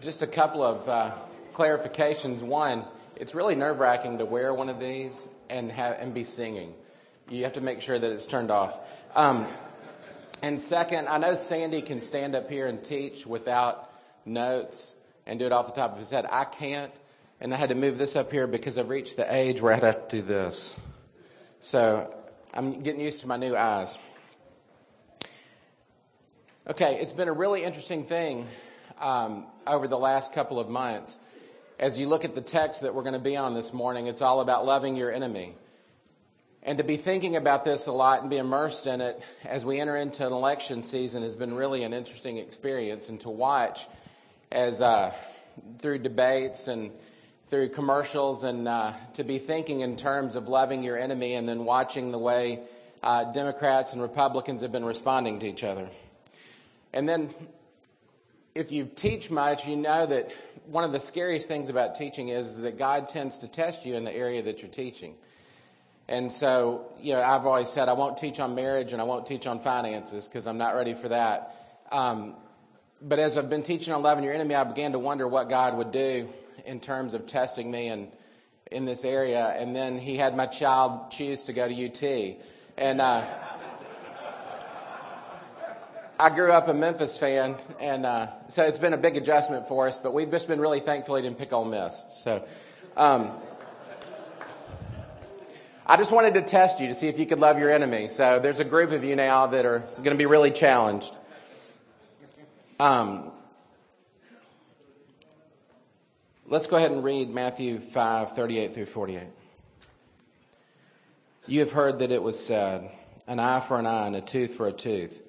just a couple of uh, clarifications. One, it's really nerve wracking to wear one of these and have and be singing. You have to make sure that it's turned off. Um, and second, I know Sandy can stand up here and teach without notes and do it off the top of his head. I can't, and I had to move this up here because I've reached the age where I have to do this. So I'm getting used to my new eyes. Okay, it's been a really interesting thing um, over the last couple of months. As you look at the text that we're going to be on this morning, it's all about loving your enemy. And to be thinking about this a lot and be immersed in it as we enter into an election season has been really an interesting experience. And to watch as uh, through debates and through commercials and uh, to be thinking in terms of loving your enemy and then watching the way uh, Democrats and Republicans have been responding to each other. And then if you teach much, you know that one of the scariest things about teaching is that God tends to test you in the area that you're teaching. And so, you know, I've always said I won't teach on marriage and I won't teach on finances because I'm not ready for that. Um, but as I've been teaching on loving your enemy, I began to wonder what God would do in terms of testing me and in this area. And then He had my child choose to go to UT, and. Uh, I grew up a Memphis fan, and uh, so it's been a big adjustment for us. But we've just been really thankful he didn't pick Ole Miss. So, um, I just wanted to test you to see if you could love your enemy. So there's a group of you now that are going to be really challenged. Um, let's go ahead and read Matthew 5, 38 through 48. You have heard that it was said, an eye for an eye and a tooth for a tooth.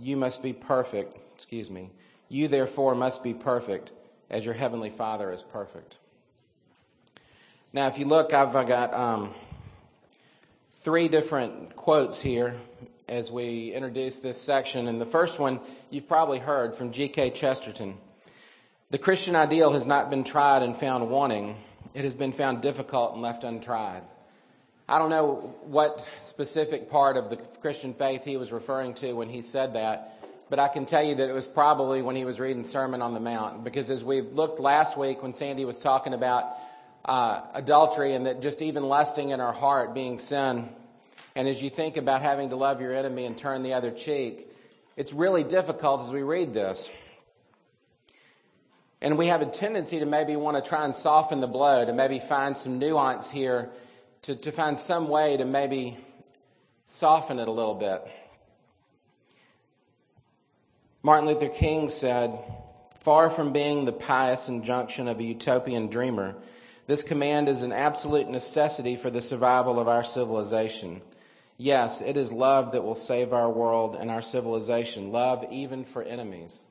you must be perfect. Excuse me. You therefore must be perfect as your heavenly Father is perfect. Now, if you look, I've got um, three different quotes here as we introduce this section. And the first one you've probably heard from G.K. Chesterton. The Christian ideal has not been tried and found wanting, it has been found difficult and left untried. I don't know what specific part of the Christian faith he was referring to when he said that, but I can tell you that it was probably when he was reading Sermon on the Mount. Because as we looked last week when Sandy was talking about uh, adultery and that just even lusting in our heart being sin, and as you think about having to love your enemy and turn the other cheek, it's really difficult as we read this. And we have a tendency to maybe want to try and soften the blow, to maybe find some nuance here to, to find some way to maybe soften it a little bit. Martin Luther King said, Far from being the pious injunction of a utopian dreamer, this command is an absolute necessity for the survival of our civilization. Yes, it is love that will save our world and our civilization. Love even for enemies.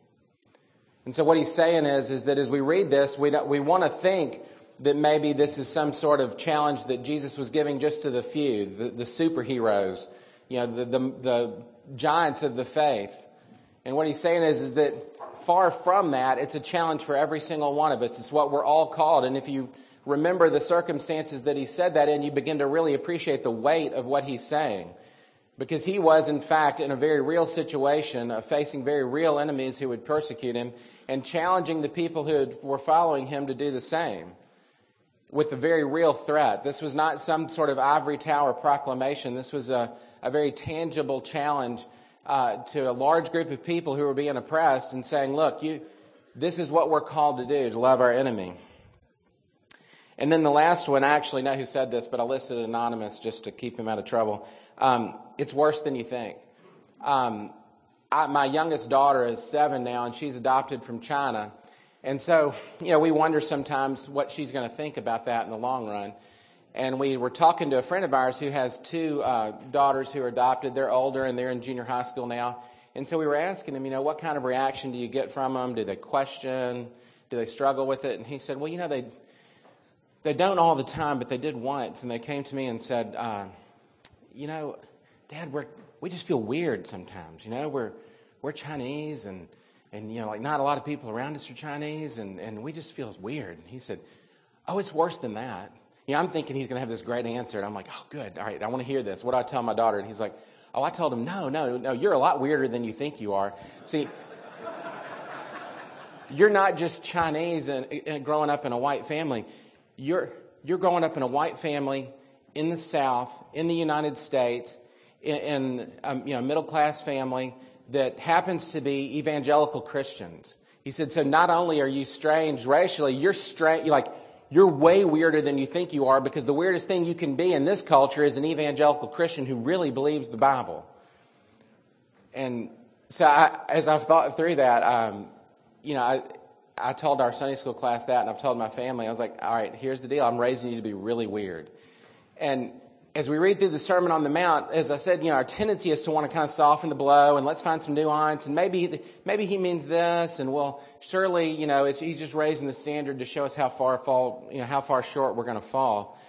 And so what he's saying is, is that as we read this, we, we want to think that maybe this is some sort of challenge that Jesus was giving just to the few, the, the superheroes, you know, the, the, the giants of the faith. And what he's saying is, is that far from that, it's a challenge for every single one of us. It's what we're all called. And if you remember the circumstances that he said that in, you begin to really appreciate the weight of what he's saying. Because he was, in fact, in a very real situation of facing very real enemies who would persecute him and challenging the people who were following him to do the same with a very real threat. This was not some sort of ivory tower proclamation. This was a, a very tangible challenge uh, to a large group of people who were being oppressed and saying, look, you, this is what we're called to do, to love our enemy. And then the last one, I actually know who said this, but I listed anonymous just to keep him out of trouble. Um, it's worse than you think. Um, I, my youngest daughter is seven now, and she's adopted from China. And so, you know, we wonder sometimes what she's going to think about that in the long run. And we were talking to a friend of ours who has two uh, daughters who are adopted. They're older and they're in junior high school now. And so we were asking him, you know, what kind of reaction do you get from them? Do they question? Do they struggle with it? And he said, well, you know, they they don't all the time, but they did once. And they came to me and said, uh, you know, Dad, we're, we just feel weird sometimes. You know, we're, we're Chinese and, and, you know, like not a lot of people around us are Chinese and, and we just feel weird. And he said, oh, it's worse than that. You know, I'm thinking he's going to have this great answer. And I'm like, oh, good. All right. I want to hear this. What do I tell my daughter? And he's like, oh, I told him, no, no, no, you're a lot weirder than you think you are. See, you're not just Chinese and, and growing up in a white family you're, you're growing up in a white family in the South, in the United States, in, in a um, you know, middle class family that happens to be evangelical Christians. He said, so not only are you strange racially, you're strange, like, you're way weirder than you think you are because the weirdest thing you can be in this culture is an evangelical Christian who really believes the Bible. And so I, as I've thought through that, um, you know, I, I told our Sunday school class that, and I've told my family, I was like, all right, here's the deal. I'm raising you to be really weird. And as we read through the Sermon on the Mount, as I said, you know, our tendency is to want to kind of soften the blow and let's find some nuance and maybe, maybe he means this and well, surely, you know, he's just raising the standard to show us how far fall, you know, how far short we're going to fall.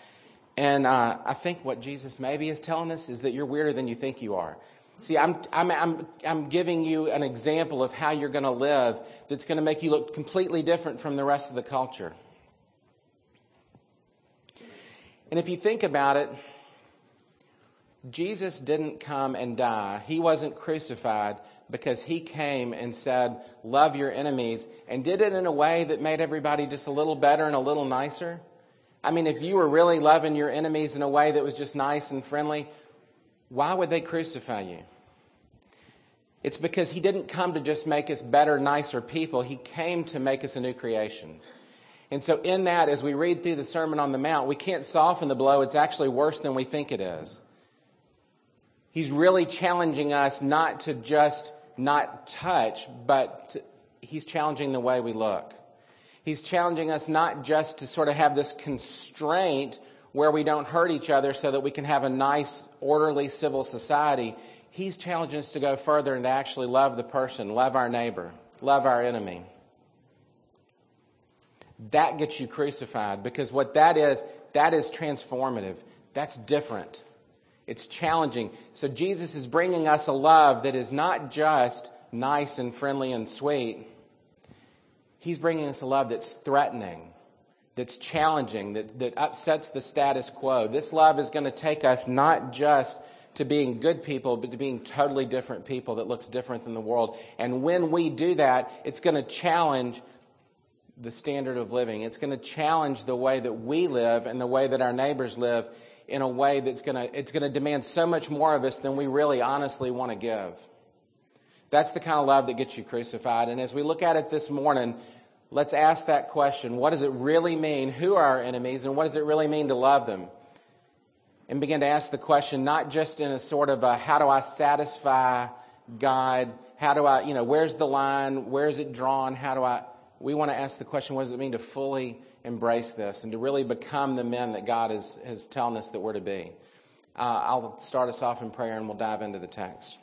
And uh, I think what Jesus maybe is telling us is that you're weirder than you think you are. See, I'm, I'm, I'm, I'm giving you an example of how you're going to live that's going to make you look completely different from the rest of the culture. And if you think about it, Jesus didn't come and die. He wasn't crucified because he came and said, Love your enemies, and did it in a way that made everybody just a little better and a little nicer. I mean, if you were really loving your enemies in a way that was just nice and friendly, why would they crucify you? It's because he didn't come to just make us better, nicer people. He came to make us a new creation. And so, in that, as we read through the Sermon on the Mount, we can't soften the blow. It's actually worse than we think it is. He's really challenging us not to just not touch, but to, he's challenging the way we look. He's challenging us not just to sort of have this constraint where we don't hurt each other so that we can have a nice, orderly civil society. He's challenging us to go further and to actually love the person, love our neighbor, love our enemy. That gets you crucified because what that is, that is transformative. That's different. It's challenging. So Jesus is bringing us a love that is not just nice and friendly and sweet. He's bringing us a love that's threatening that's challenging, that, that upsets the status quo. This love is going to take us not just to being good people, but to being totally different people that looks different than the world. And when we do that, it's going to challenge the standard of living. It's going to challenge the way that we live and the way that our neighbors live in a way that's going to, it's going to demand so much more of us than we really honestly want to give. That's the kind of love that gets you crucified. And as we look at it this morning, let's ask that question. What does it really mean? Who are our enemies? And what does it really mean to love them? And begin to ask the question, not just in a sort of a, how do I satisfy God? How do I, you know, where's the line? Where's it drawn? How do I, we want to ask the question, what does it mean to fully embrace this and to really become the men that God is, is telling us that we're to be? Uh, I'll start us off in prayer and we'll dive into the text.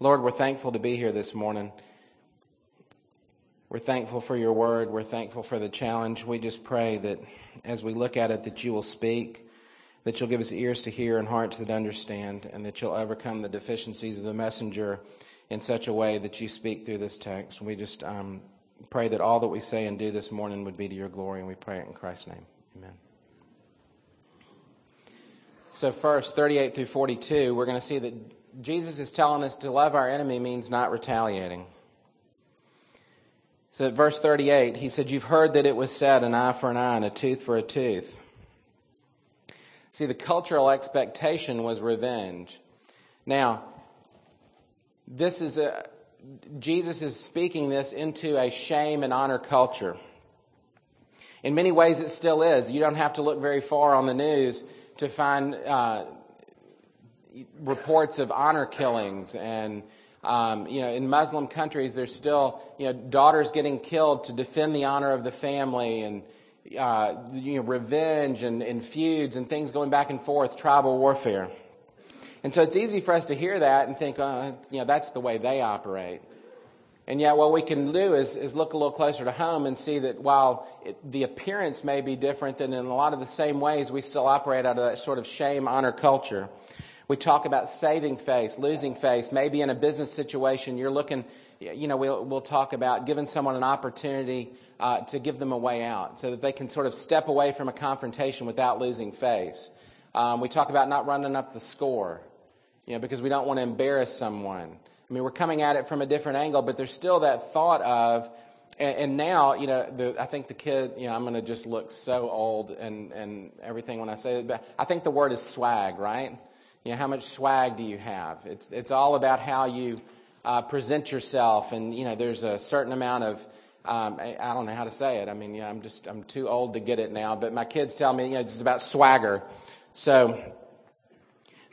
Lord, we're thankful to be here this morning. We're thankful for your word. We're thankful for the challenge. We just pray that as we look at it, that you will speak, that you'll give us ears to hear and hearts that understand, and that you'll overcome the deficiencies of the messenger in such a way that you speak through this text. We just um, pray that all that we say and do this morning would be to your glory, and we pray it in Christ's name. Amen. So, first, 38 through 42, we're going to see that Jesus is telling us to love our enemy means not retaliating. So at verse 38, he said, You've heard that it was said, an eye for an eye and a tooth for a tooth. See, the cultural expectation was revenge. Now, this is a, Jesus is speaking this into a shame and honor culture. In many ways, it still is. You don't have to look very far on the news to find uh, reports of honor killings and um, you know, in Muslim countries, there's still, you know, daughters getting killed to defend the honor of the family and, uh, you know, revenge and, and feuds and things going back and forth, tribal warfare. And so it's easy for us to hear that and think, uh, you know, that's the way they operate. And yet, what we can do is, is look a little closer to home and see that while it, the appearance may be different, then in a lot of the same ways, we still operate out of that sort of shame honor culture. We talk about saving face, losing face. Maybe in a business situation, you're looking, you know, we'll, we'll talk about giving someone an opportunity uh, to give them a way out so that they can sort of step away from a confrontation without losing face. Um, we talk about not running up the score, you know, because we don't want to embarrass someone. I mean, we're coming at it from a different angle, but there's still that thought of, and, and now, you know, the, I think the kid, you know, I'm going to just look so old and, and everything when I say it, but I think the word is swag, right? You know, how much swag do you have? It's, it's all about how you uh, present yourself. And, you know, there's a certain amount of, um, I, I, don't know how to say it. I mean, yeah, I'm just, I'm too old to get it now. But my kids tell me, you know, it's about swagger. So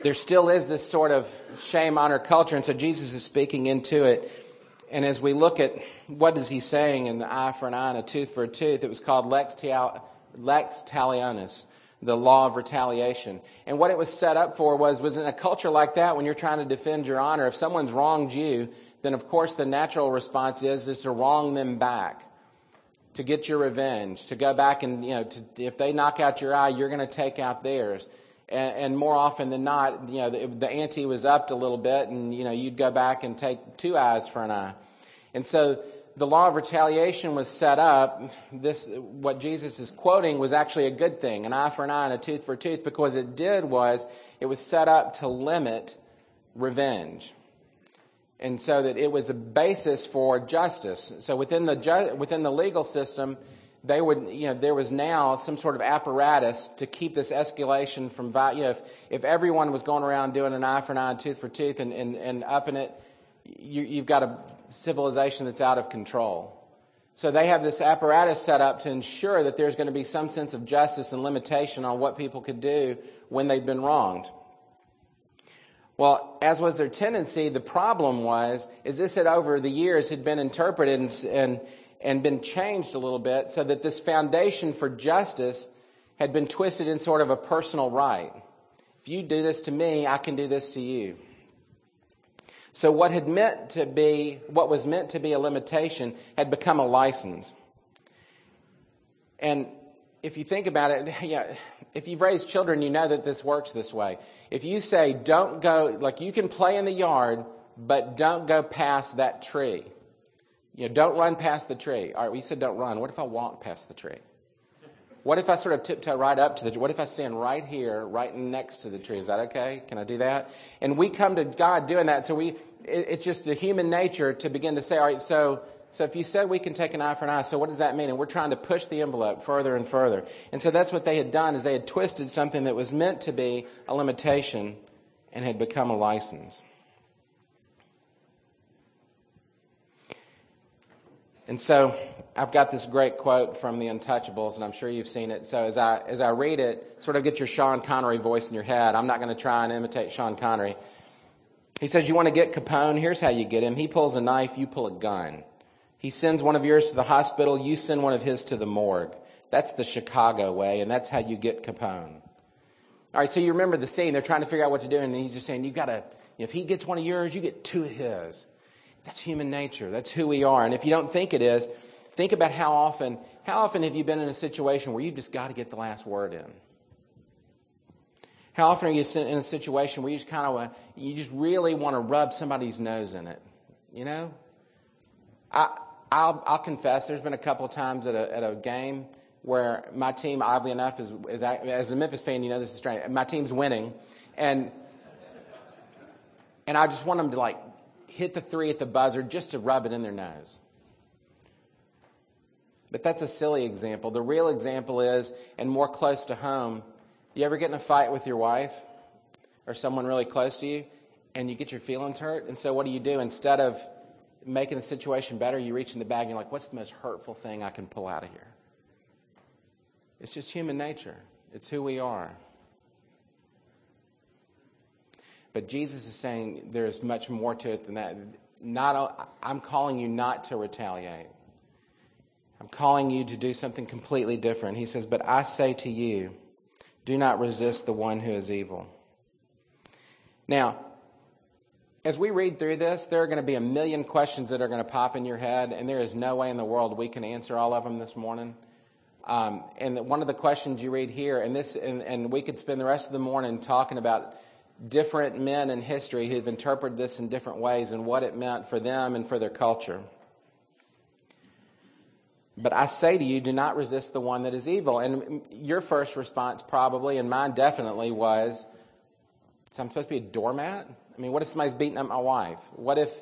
there still is this sort of shame honor culture. And so Jesus is speaking into it. And as we look at what is he saying in eye for an eye and a tooth for a tooth, it was called lex, lex talionis the law of retaliation. And what it was set up for was, was in a culture like that, when you're trying to defend your honor, if someone's wronged you, then of course the natural response is, is to wrong them back. To get your revenge, to go back and, you know, to, if they knock out your eye, you're going to take out theirs. And, and, more often than not, you know, the, the ante was upped a little bit and, you know, you'd go back and take two eyes for an eye. And so the law of retaliation was set up, this, what Jesus is quoting was actually a good thing, an eye for an eye and a tooth for a tooth, because it did was, it was set up to limit revenge. And so that it was a basis for justice. So within the, within the legal system, they would, you know, there was now some sort of apparatus to keep this escalation from, you know, if, if everyone was going around doing an eye for an eye tooth for tooth and, and, and upping it, you, you've got a civilization that's out of control. So they have this apparatus set up to ensure that there's going to be some sense of justice and limitation on what people could do when they've been wronged. Well, as was their tendency, the problem was, is this had over the years had been interpreted and, and, and been changed a little bit so that this foundation for justice had been twisted in sort of a personal right. If you do this to me, I can do this to you. So what had meant to be, what was meant to be a limitation had become a license. And if you think about it, yeah, if you've raised children, you know that this works this way. If you say, don't go, like you can play in the yard, but don't go past that tree. You know, don't run past the tree. All right, we said don't run. What if I walk past the tree? What if I sort of tiptoe right up to the What if I stand right here, right next to the tree? Is that okay? Can I do that? And we come to God doing that. So we, it, it's just the human nature to begin to say, all right, so, so if you said we can take an eye for an eye, so what does that mean? And we're trying to push the envelope further and further. And so that's what they had done is they had twisted something that was meant to be a limitation and had become a license. And so I've got this great quote from The Untouchables, and I'm sure you've seen it. So as I, as I read it, sort of get your Sean Connery voice in your head. I'm not going to try and imitate Sean Connery. He says, You want to get Capone? Here's how you get him. He pulls a knife, you pull a gun. He sends one of yours to the hospital, you send one of his to the morgue. That's the Chicago way, and that's how you get Capone. All right, so you remember the scene. They're trying to figure out what to do, and he's just saying, You got to, if he gets one of yours, you get two of his. That's human nature. That's who we are. And if you don't think it is, Think about how often, how often have you been in a situation where you've just got to get the last word in? How often are you in a situation where you just kind of, you just really want to rub somebody's nose in it? You know? I, I'll, I'll confess, there's been a couple of times at a, at a game where my team, oddly enough, is, is as a Memphis fan, you know this is strange. My team's winning, and and I just want them to like hit the three at the buzzer just to rub it in their nose. But that's a silly example. The real example is, and more close to home, you ever get in a fight with your wife or someone really close to you and you get your feelings hurt? And so what do you do? Instead of making the situation better, you reach in the bag and you're like, what's the most hurtful thing I can pull out of here? It's just human nature, it's who we are. But Jesus is saying there's much more to it than that. Not, I'm calling you not to retaliate. I'm calling you to do something completely different. He says, But I say to you, do not resist the one who is evil. Now, as we read through this, there are going to be a million questions that are going to pop in your head, and there is no way in the world we can answer all of them this morning. Um, and one of the questions you read here, and this, and, and we could spend the rest of the morning talking about different men in history who've interpreted this in different ways and what it meant for them and for their culture. But I say to you, do not resist the one that is evil. And your first response, probably, and mine definitely, was, so I'm supposed to be a doormat? I mean, what if somebody's beating up my wife? What if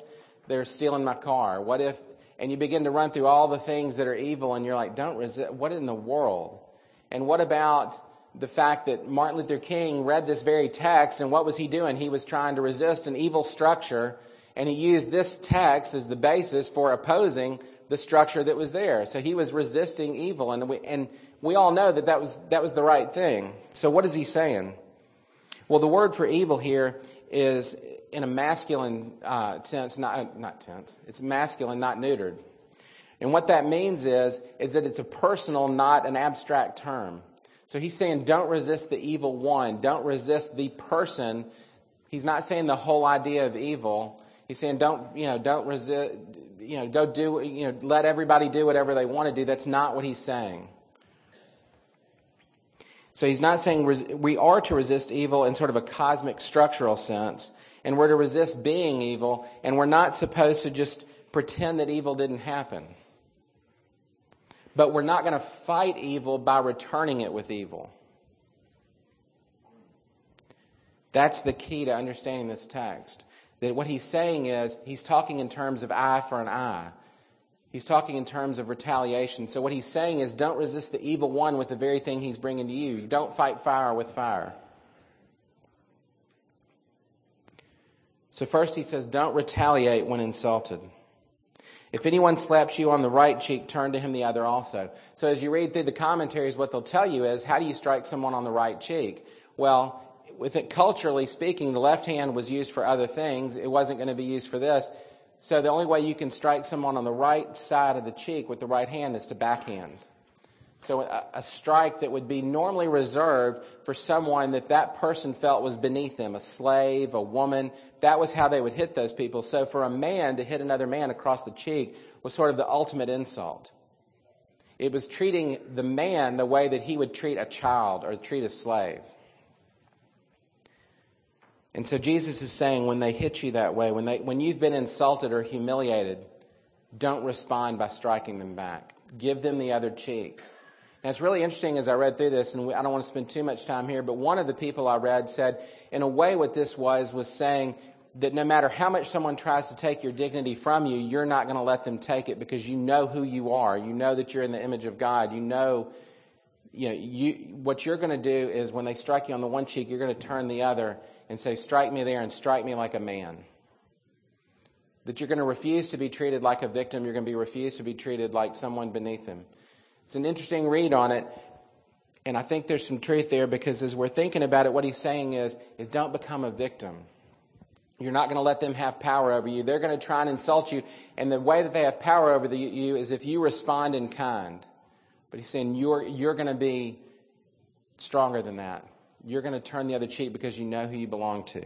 they're stealing my car? What if, and you begin to run through all the things that are evil, and you're like, don't resist. What in the world? And what about the fact that Martin Luther King read this very text, and what was he doing? He was trying to resist an evil structure, and he used this text as the basis for opposing the structure that was there. So he was resisting evil, and we, and we all know that that was, that was the right thing. So what is he saying? Well, the word for evil here is in a masculine uh, tense, not, not tense. It's masculine, not neutered. And what that means is, is that it's a personal, not an abstract term. So he's saying, don't resist the evil one. Don't resist the person. He's not saying the whole idea of evil. He's saying, don't, you know, don't resist, you know, go do, you know, let everybody do whatever they want to do. That's not what he's saying. So he's not saying we are to resist evil in sort of a cosmic structural sense, and we're to resist being evil, and we're not supposed to just pretend that evil didn't happen. But we're not going to fight evil by returning it with evil. That's the key to understanding this text. That what he's saying is, he's talking in terms of eye for an eye. He's talking in terms of retaliation. So what he's saying is, don't resist the evil one with the very thing he's bringing to you. Don't fight fire with fire. So first he says, don't retaliate when insulted. If anyone slaps you on the right cheek, turn to him the other also. So as you read through the commentaries, what they'll tell you is, how do you strike someone on the right cheek? Well, with it culturally speaking, the left hand was used for other things. It wasn't going to be used for this. So the only way you can strike someone on the right side of the cheek with the right hand is to backhand. So a, a, strike that would be normally reserved for someone that that person felt was beneath them, a slave, a woman, that was how they would hit those people. So for a man to hit another man across the cheek was sort of the ultimate insult. It was treating the man the way that he would treat a child or treat a slave. And so Jesus is saying when they hit you that way, when, they, when you've been insulted or humiliated, don't respond by striking them back. Give them the other cheek. And it's really interesting as I read through this, and I don't want to spend too much time here, but one of the people I read said, in a way, what this was, was saying that no matter how much someone tries to take your dignity from you, you're not going to let them take it because you know who you are. You know that you're in the image of God. You know, you know, you, what you're going to do is when they strike you on the one cheek, you're going to turn the other and say, Strike me there and strike me like a man. That you're going to refuse to be treated like a victim, you're going to be refused to be treated like someone beneath him. It's an interesting read on it, and I think there's some truth there because as we're thinking about it, what he's saying is, is don't become a victim. You're not going to let them have power over you. They're going to try and insult you, and the way that they have power over the, you is if you respond in kind. But he's saying you're, you're going to be stronger than that you're going to turn the other cheek because you know who you belong to.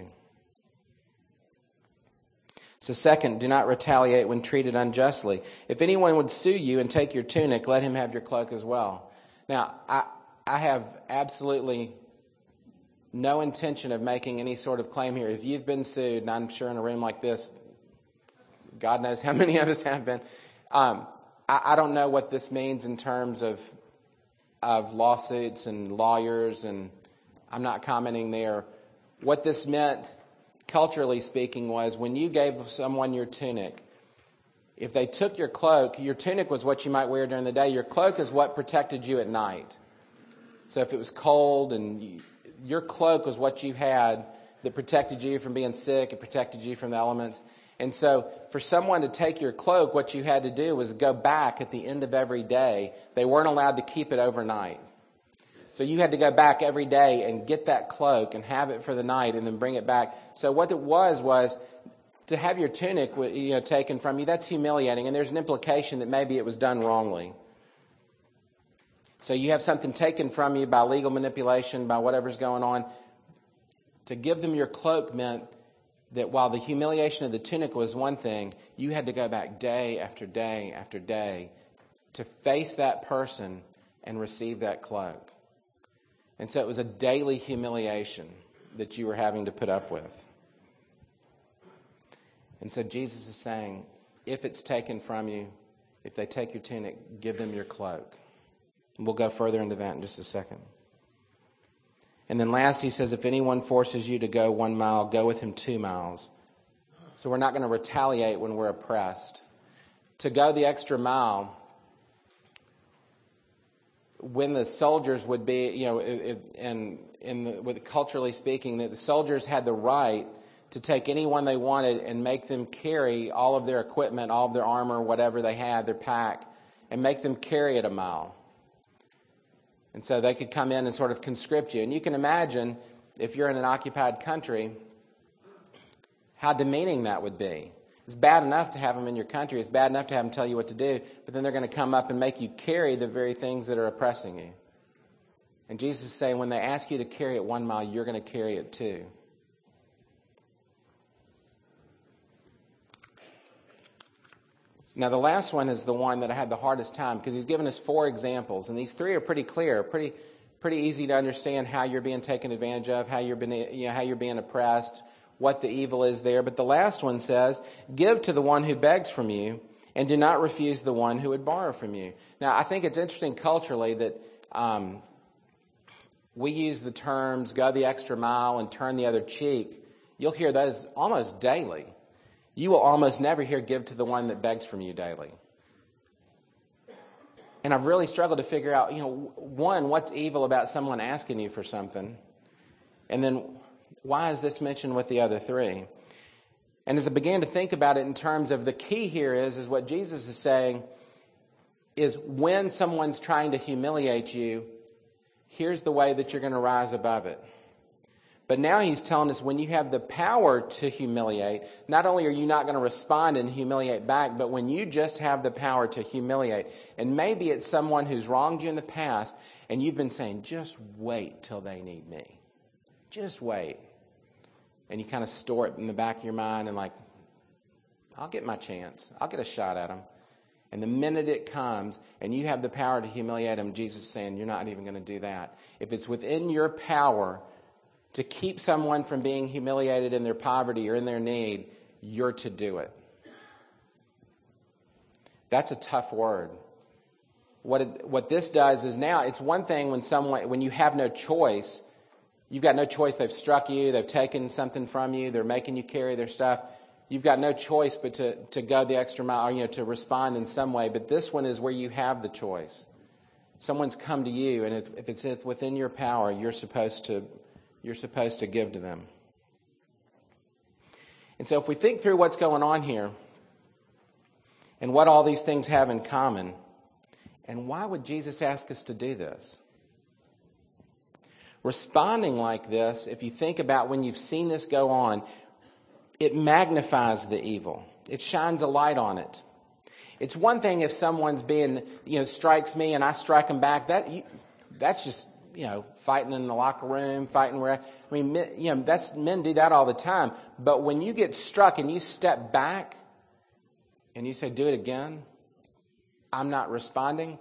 So, second, do not retaliate when treated unjustly. If anyone would sue you and take your tunic, let him have your cloak as well. Now, I, I have absolutely no intention of making any sort of claim here. If you've been sued, and I'm sure in a room like this, God knows how many of us have been, um, I, I don't know what this means in terms of, of lawsuits and lawyers and I'm not commenting there. What this meant, culturally speaking, was when you gave someone your tunic, if they took your cloak, your tunic was what you might wear during the day. Your cloak is what protected you at night. So if it was cold and you, your cloak was what you had that protected you from being sick, it protected you from the elements. And so for someone to take your cloak, what you had to do was go back at the end of every day. They weren't allowed to keep it overnight. So you had to go back every day and get that cloak and have it for the night and then bring it back. So what it was was to have your tunic you know, taken from you, that's humiliating. And there's an implication that maybe it was done wrongly. So you have something taken from you by legal manipulation, by whatever's going on. To give them your cloak meant that while the humiliation of the tunic was one thing, you had to go back day after day after day to face that person and receive that cloak. And so it was a daily humiliation that you were having to put up with. And so Jesus is saying, if it's taken from you, if they take your tunic, give them your cloak. We'll go further into that in just a second. And then last, he says, if anyone forces you to go one mile, go with him two miles. So we're not going to retaliate when we're oppressed. To go the extra mile, when the soldiers would be, you know, and in the, with culturally speaking, that the soldiers had the right to take anyone they wanted and make them carry all of their equipment, all of their armor, whatever they had, their pack, and make them carry it a mile. And so they could come in and sort of conscript you. And you can imagine if you're in an occupied country, how demeaning that would be. It's bad enough to have them in your country. It's bad enough to have them tell you what to do, but then they're going to come up and make you carry the very things that are oppressing you. And Jesus is saying, when they ask you to carry it one mile, you're going to carry it too. Now, the last one is the one that I had the hardest time because he's given us four examples, and these three are pretty clear, pretty, pretty easy to understand how you're being taken advantage of, how you're being, you know, how you're being oppressed, what the evil is there. But the last one says, Give to the one who begs from you, and do not refuse the one who would borrow from you. Now, I think it's interesting culturally that um, we use the terms go the extra mile and turn the other cheek. You'll hear those almost daily. You will almost never hear give to the one that begs from you daily. And I've really struggled to figure out, you know, one, what's evil about someone asking you for something? And then why is this mentioned with the other three? And as I began to think about it in terms of the key here is, is what Jesus is saying is when someone's trying to humiliate you, here's the way that you're going to rise above it. But now he's telling us when you have the power to humiliate, not only are you not going to respond and humiliate back, but when you just have the power to humiliate, and maybe it's someone who's wronged you in the past, and you've been saying, just wait till they need me. Just wait. And you kind of store it in the back of your mind and, like, I'll get my chance. I'll get a shot at them. And the minute it comes and you have the power to humiliate them, Jesus is saying, You're not even going to do that. If it's within your power to keep someone from being humiliated in their poverty or in their need, you're to do it. That's a tough word. What, it, what this does is now it's one thing when someone when you have no choice, you've got no choice. They've struck you, they've taken something from you, they're making you carry their stuff. You've got no choice but to, to go the extra mile, or, you know, to respond in some way. But this one is where you have the choice. Someone's come to you, and if it's within your power, you're supposed to you're supposed to give to them. And so, if we think through what's going on here and what all these things have in common, and why would Jesus ask us to do this? Responding like this, if you think about when you've seen this go on, it magnifies the evil. It shines a light on it. It's one thing if someone's being, you know, strikes me and I strike them back. That that's just you know, fighting in the locker room, fighting where, I mean, men, you know, that's, men do that all the time. But when you get struck and you step back and you say, do it again, I'm not responding,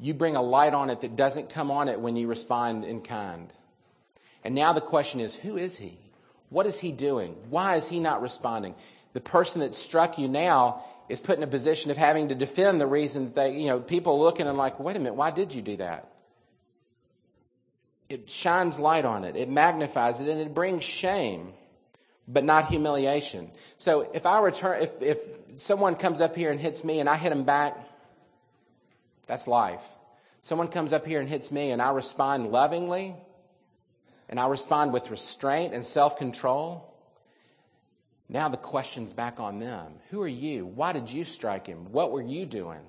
you bring a light on it that doesn't come on it when you respond in kind. And now the question is, who is he? What is he doing? Why is he not responding? The person that struck you now is put in a position of having to defend the reason that you know, people looking and like, wait a minute, why did you do that? it shines light on it, it magnifies it, and it brings shame, but not humiliation. So if I return, if, if someone comes up here and hits me and I hit them back, that's life. Someone comes up here and hits me and I respond lovingly, and I respond with restraint and self control. Now the question's back on them. Who are you? Why did you strike him? What were you doing?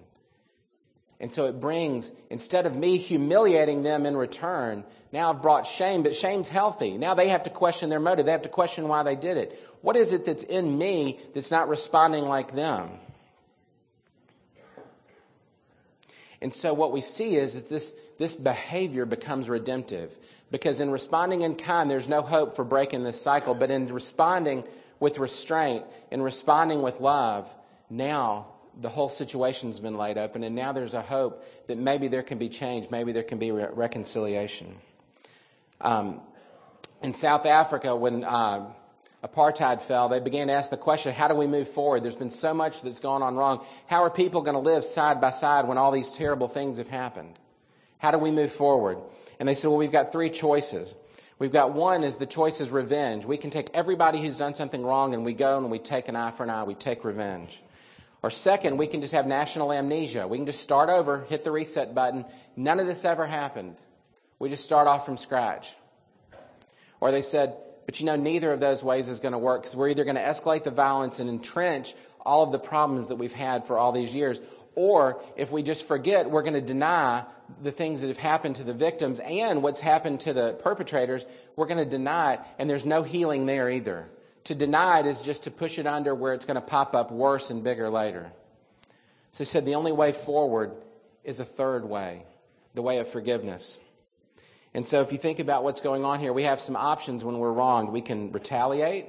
And so it brings, instead of me humiliating them in return, now I've brought shame, but shame's healthy. Now they have to question their motive. They have to question why they did it. What is it that's in me that's not responding like them? And so what we see is that this, this behavior becomes redemptive. Because in responding in kind, there's no hope for breaking this cycle. But in responding with restraint, in responding with love, now the whole situation's been laid open, and now there's a hope that maybe there can be change, maybe there can be re- reconciliation. Um, in South Africa, when uh, apartheid fell, they began to ask the question, how do we move forward? There's been so much that's gone on wrong. How are people going to live side by side when all these terrible things have happened? How do we move forward? And they said, well, we've got three choices. We've got one is the choice is revenge. We can take everybody who's done something wrong and we go and we take an eye for an eye. We take revenge. Or second, we can just have national amnesia. We can just start over, hit the reset button. None of this ever happened. We just start off from scratch. Or they said, but you know, neither of those ways is going to work because we're either going to escalate the violence and entrench all of the problems that we've had for all these years, or if we just forget, we're going to deny the things that have happened to the victims and what's happened to the perpetrators. We're going to deny it, and there's no healing there either. To deny it is just to push it under where it's going to pop up worse and bigger later. So he said the only way forward is a third way, the way of forgiveness. And so if you think about what's going on here, we have some options when we're wronged. We can retaliate.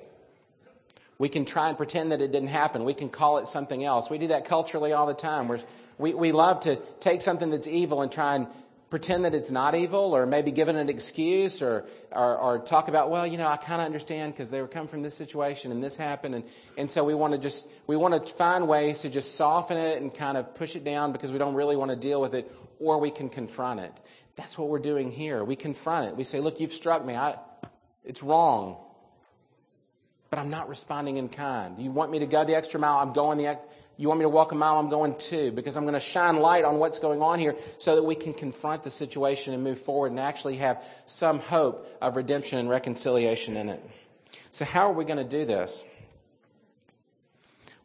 We can try and pretend that it didn't happen. We can call it something else. We do that culturally all the time. We're, we, we love to take something that's evil and try and pretend that it's not evil or maybe give it an excuse or, or, or talk about, well, you know, I kind of understand because they were coming from this situation and this happened. And, and so we want to just, we want to find ways to just soften it and kind of push it down because we don't really want to deal with it or we can confront it. That's what we're doing here. We confront it. We say, look, you've struck me. I, it's wrong. But I'm not responding in kind. You want me to go the extra mile? I'm going the you want me to walk a mile? I'm going two because I'm going to shine light on what's going on here so that we can confront the situation and move forward and actually have some hope of redemption and reconciliation in it. So, how are we going to do this?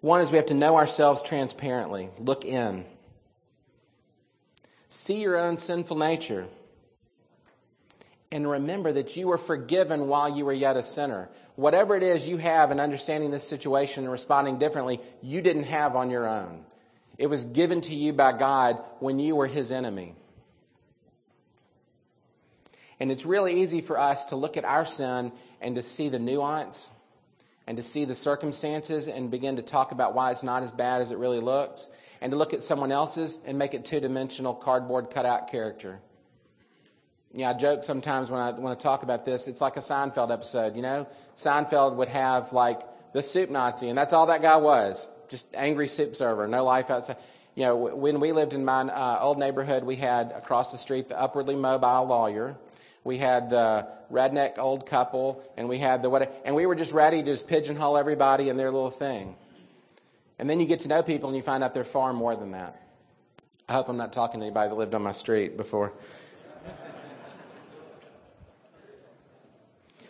One is we have to know ourselves transparently, look in. See your own sinful nature. And remember that you were forgiven while you were yet a sinner. Whatever it is you have in understanding this situation and responding differently, you didn't have on your own. It was given to you by God when you were his enemy. And it's really easy for us to look at our sin and to see the nuance and to see the circumstances and begin to talk about why it's not as bad as it really looks and to look at someone else's and make it two dimensional cardboard cutout character. Yeah, I joke sometimes when I when I talk about this. It's like a Seinfeld episode. You know, Seinfeld would have like the soup Nazi, and that's all that guy was. Just angry soup server, no life outside. You know, when we lived in my uh, old neighborhood, we had across the street the upwardly mobile lawyer. We had the redneck old couple, and we had the what, and we were just ready to just pigeonhole everybody in their little thing. And then you get to know people and you find out they're far more than that. I hope I'm not talking to anybody that lived on my street before.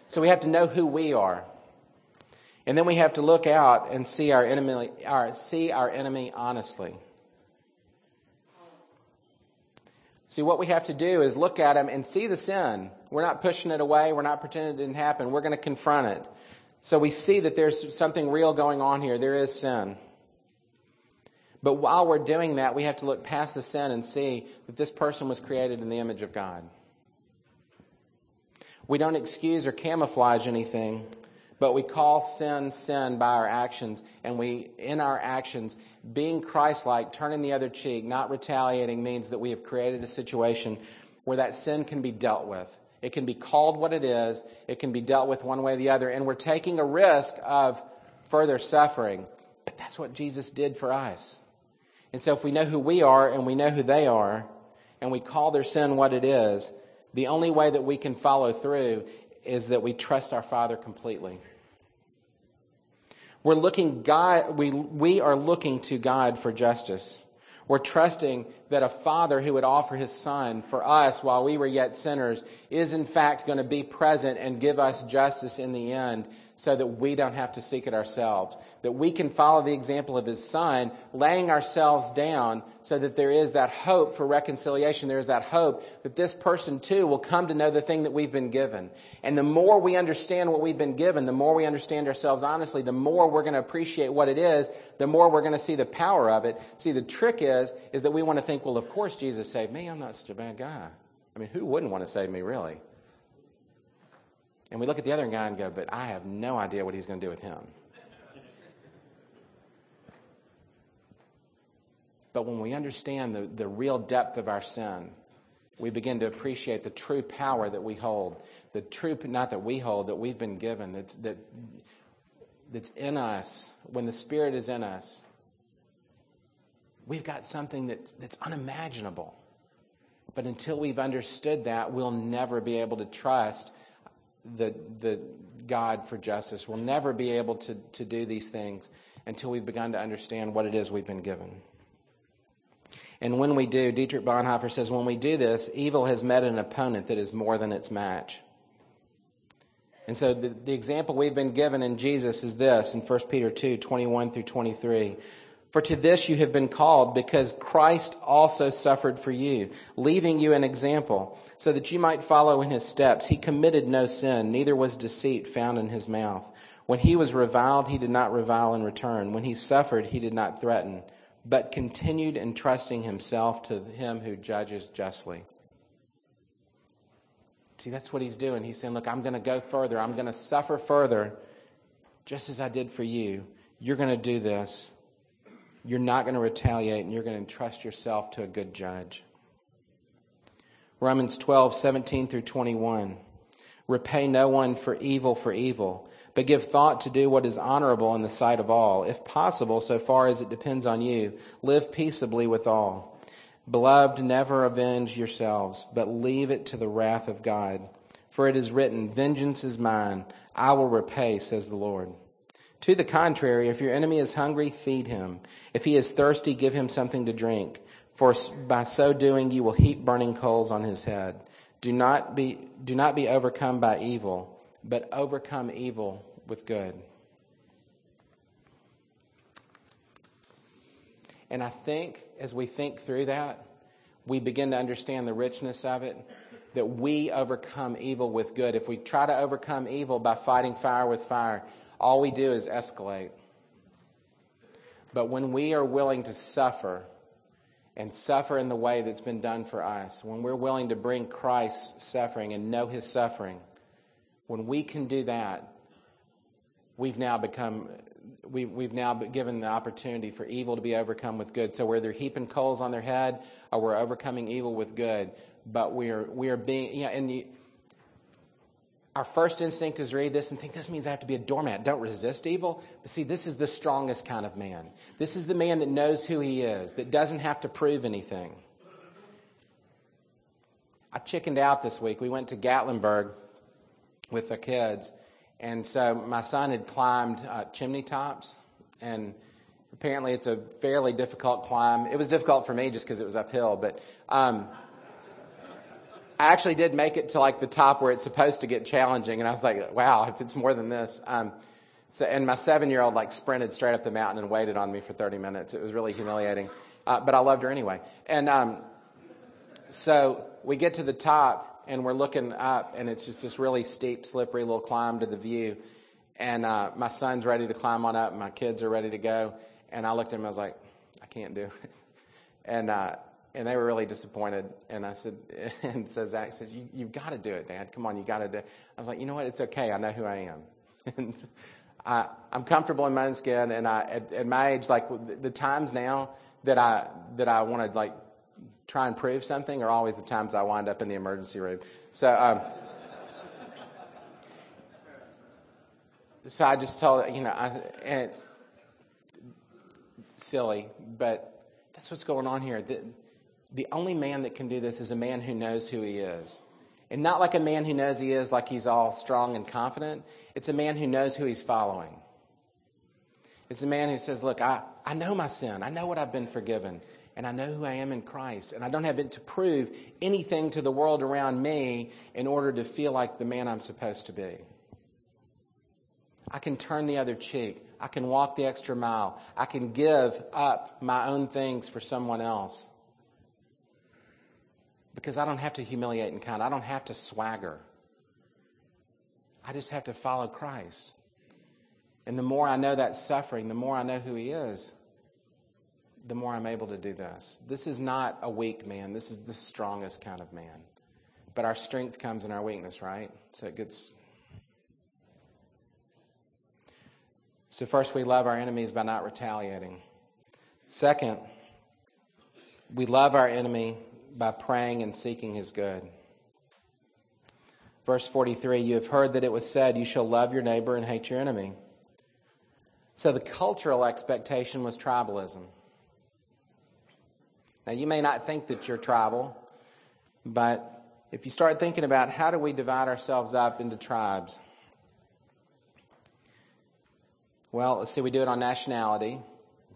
so we have to know who we are. And then we have to look out and see our enemy, our, see our enemy honestly. See, what we have to do is look at him and see the sin. We're not pushing it away. We're not pretending it didn't happen. We're going to confront it. So we see that there's something real going on here. There is sin. But while we're doing that, we have to look past the sin and see that this person was created in the image of God. We don't excuse or camouflage anything, but we call sin sin by our actions. And we, in our actions, being Christ like, turning the other cheek, not retaliating, means that we have created a situation where that sin can be dealt with. It can be called what it is, it can be dealt with one way or the other. And we're taking a risk of further suffering. But that's what Jesus did for us. And so if we know who we are and we know who they are, and we call their sin what it is, the only way that we can follow through is that we trust our Father completely. We're looking God, we, we are looking to God for justice. We're trusting that a father who would offer his son for us while we were yet sinners is in fact going to be present and give us justice in the end so that we don't have to seek it ourselves. That we can follow the example of his son, laying ourselves down so that there is that hope for reconciliation. There is that hope that this person too will come to know the thing that we've been given. And the more we understand what we've been given, the more we understand ourselves honestly, the more we're going to appreciate what it is, the more we're going to see the power of it. See, the trick is, is that we want to think, well, of course Jesus saved me. I'm not such a bad guy. I mean, who wouldn't want to save me, really? And we look at the other guy and go, but I have no idea what he's going to do with him. But when we understand the, the real depth of our sin, we begin to appreciate the true power that we hold. The true, not that we hold, that we've been given, that's, that, that's in us. When the Spirit is in us, we've got something that's, that's unimaginable. But until we've understood that, we'll never be able to trust the, the God for justice. We'll never be able to, to do these things until we've begun to understand what it is we've been given. And when we do, Dietrich Bonhoeffer says, when we do this, evil has met an opponent that is more than its match. And so the, the example we've been given in Jesus is this in 1 Peter 2 21 through 23. For to this you have been called, because Christ also suffered for you, leaving you an example, so that you might follow in his steps. He committed no sin, neither was deceit found in his mouth. When he was reviled, he did not revile in return. When he suffered, he did not threaten, but continued entrusting himself to him who judges justly. See, that's what he's doing. He's saying, Look, I'm going to go further. I'm going to suffer further, just as I did for you. You're going to do this you're not going to retaliate and you're going to entrust yourself to a good judge. Romans 12, 17 through 21. Repay no one for evil for evil, but give thought to do what is honorable in the sight of all. If possible, so far as it depends on you, live peaceably with all. Beloved, never avenge yourselves, but leave it to the wrath of God. For it is written, Vengeance is mine, I will repay, says the Lord. To the contrary, if your enemy is hungry, feed him. If he is thirsty, give him something to drink. For by so doing, you will heap burning coals on his head. Do not be, do not be overcome by evil, but overcome evil with good. And I think as we think through that, we begin to understand the richness of it that we overcome evil with good. If we try to overcome evil by fighting fire with fire, all we do is escalate. But when we are willing to suffer and suffer in the way that's been done for us, when we're willing to bring Christ's suffering and know his suffering, when we can do that, we've now become we, we've now given the opportunity for evil to be overcome with good. So where they're heaping coals on their head, or we're overcoming evil with good, but we are we are being yeah, and the, our first instinct is read this and think this means I have to be a doormat. Don't resist evil. But see, this is the strongest kind of man. This is the man that knows who he is, that doesn't have to prove anything. I chickened out this week. We went to Gatlinburg with the kids. And so my son had climbed uh, chimney tops. And apparently it's a fairly difficult climb. It was difficult for me just because it was uphill. But. Um, I actually did make it to like the top where it's supposed to get challenging, and I was like, wow, if it's more than this. Um, so, and my seven year old like sprinted straight up the mountain and waited on me for 30 minutes. It was really humiliating, uh, but I loved her anyway. And um, so we get to the top, and we're looking up, and it's just this really steep, slippery little climb to the view. And uh, my son's ready to climb on up, my kids are ready to go. And I looked at him, I was like, I can't do it. And uh, and they were really disappointed. And I said, and so Zach says, you, you've got to do it, Dad. Come on, you got to do it. I was like, you know what? It's okay. I know who I am. and I, I'm comfortable in my own skin. And I, at, at my age, like the, the times now that I, that I want to like try and prove something are always the times I wind up in the emergency room. So, um, so I just told, you know, I, and silly, but that's what's going on here. The, the only man that can do this is a man who knows who he is. And not like a man who knows he is, like he's all strong and confident. It's a man who knows who he's following. It's a man who says, Look, I, I know my sin. I know what I've been forgiven. And I know who I am in Christ. And I don't have to prove anything to the world around me in order to feel like the man I'm supposed to be. I can turn the other cheek. I can walk the extra mile. I can give up my own things for someone else. Because I don't have to humiliate and count. I don't have to swagger. I just have to follow Christ. And the more I know that suffering, the more I know who He is, the more I'm able to do this. This is not a weak man, this is the strongest kind of man. But our strength comes in our weakness, right? So it gets. So, first, we love our enemies by not retaliating. Second, we love our enemy by praying and seeking his good. Verse 43 You have heard that it was said, You shall love your neighbor and hate your enemy. So the cultural expectation was tribalism. Now, you may not think that you're tribal, but if you start thinking about how do we divide ourselves up into tribes? Well, let's see, we do it on nationality.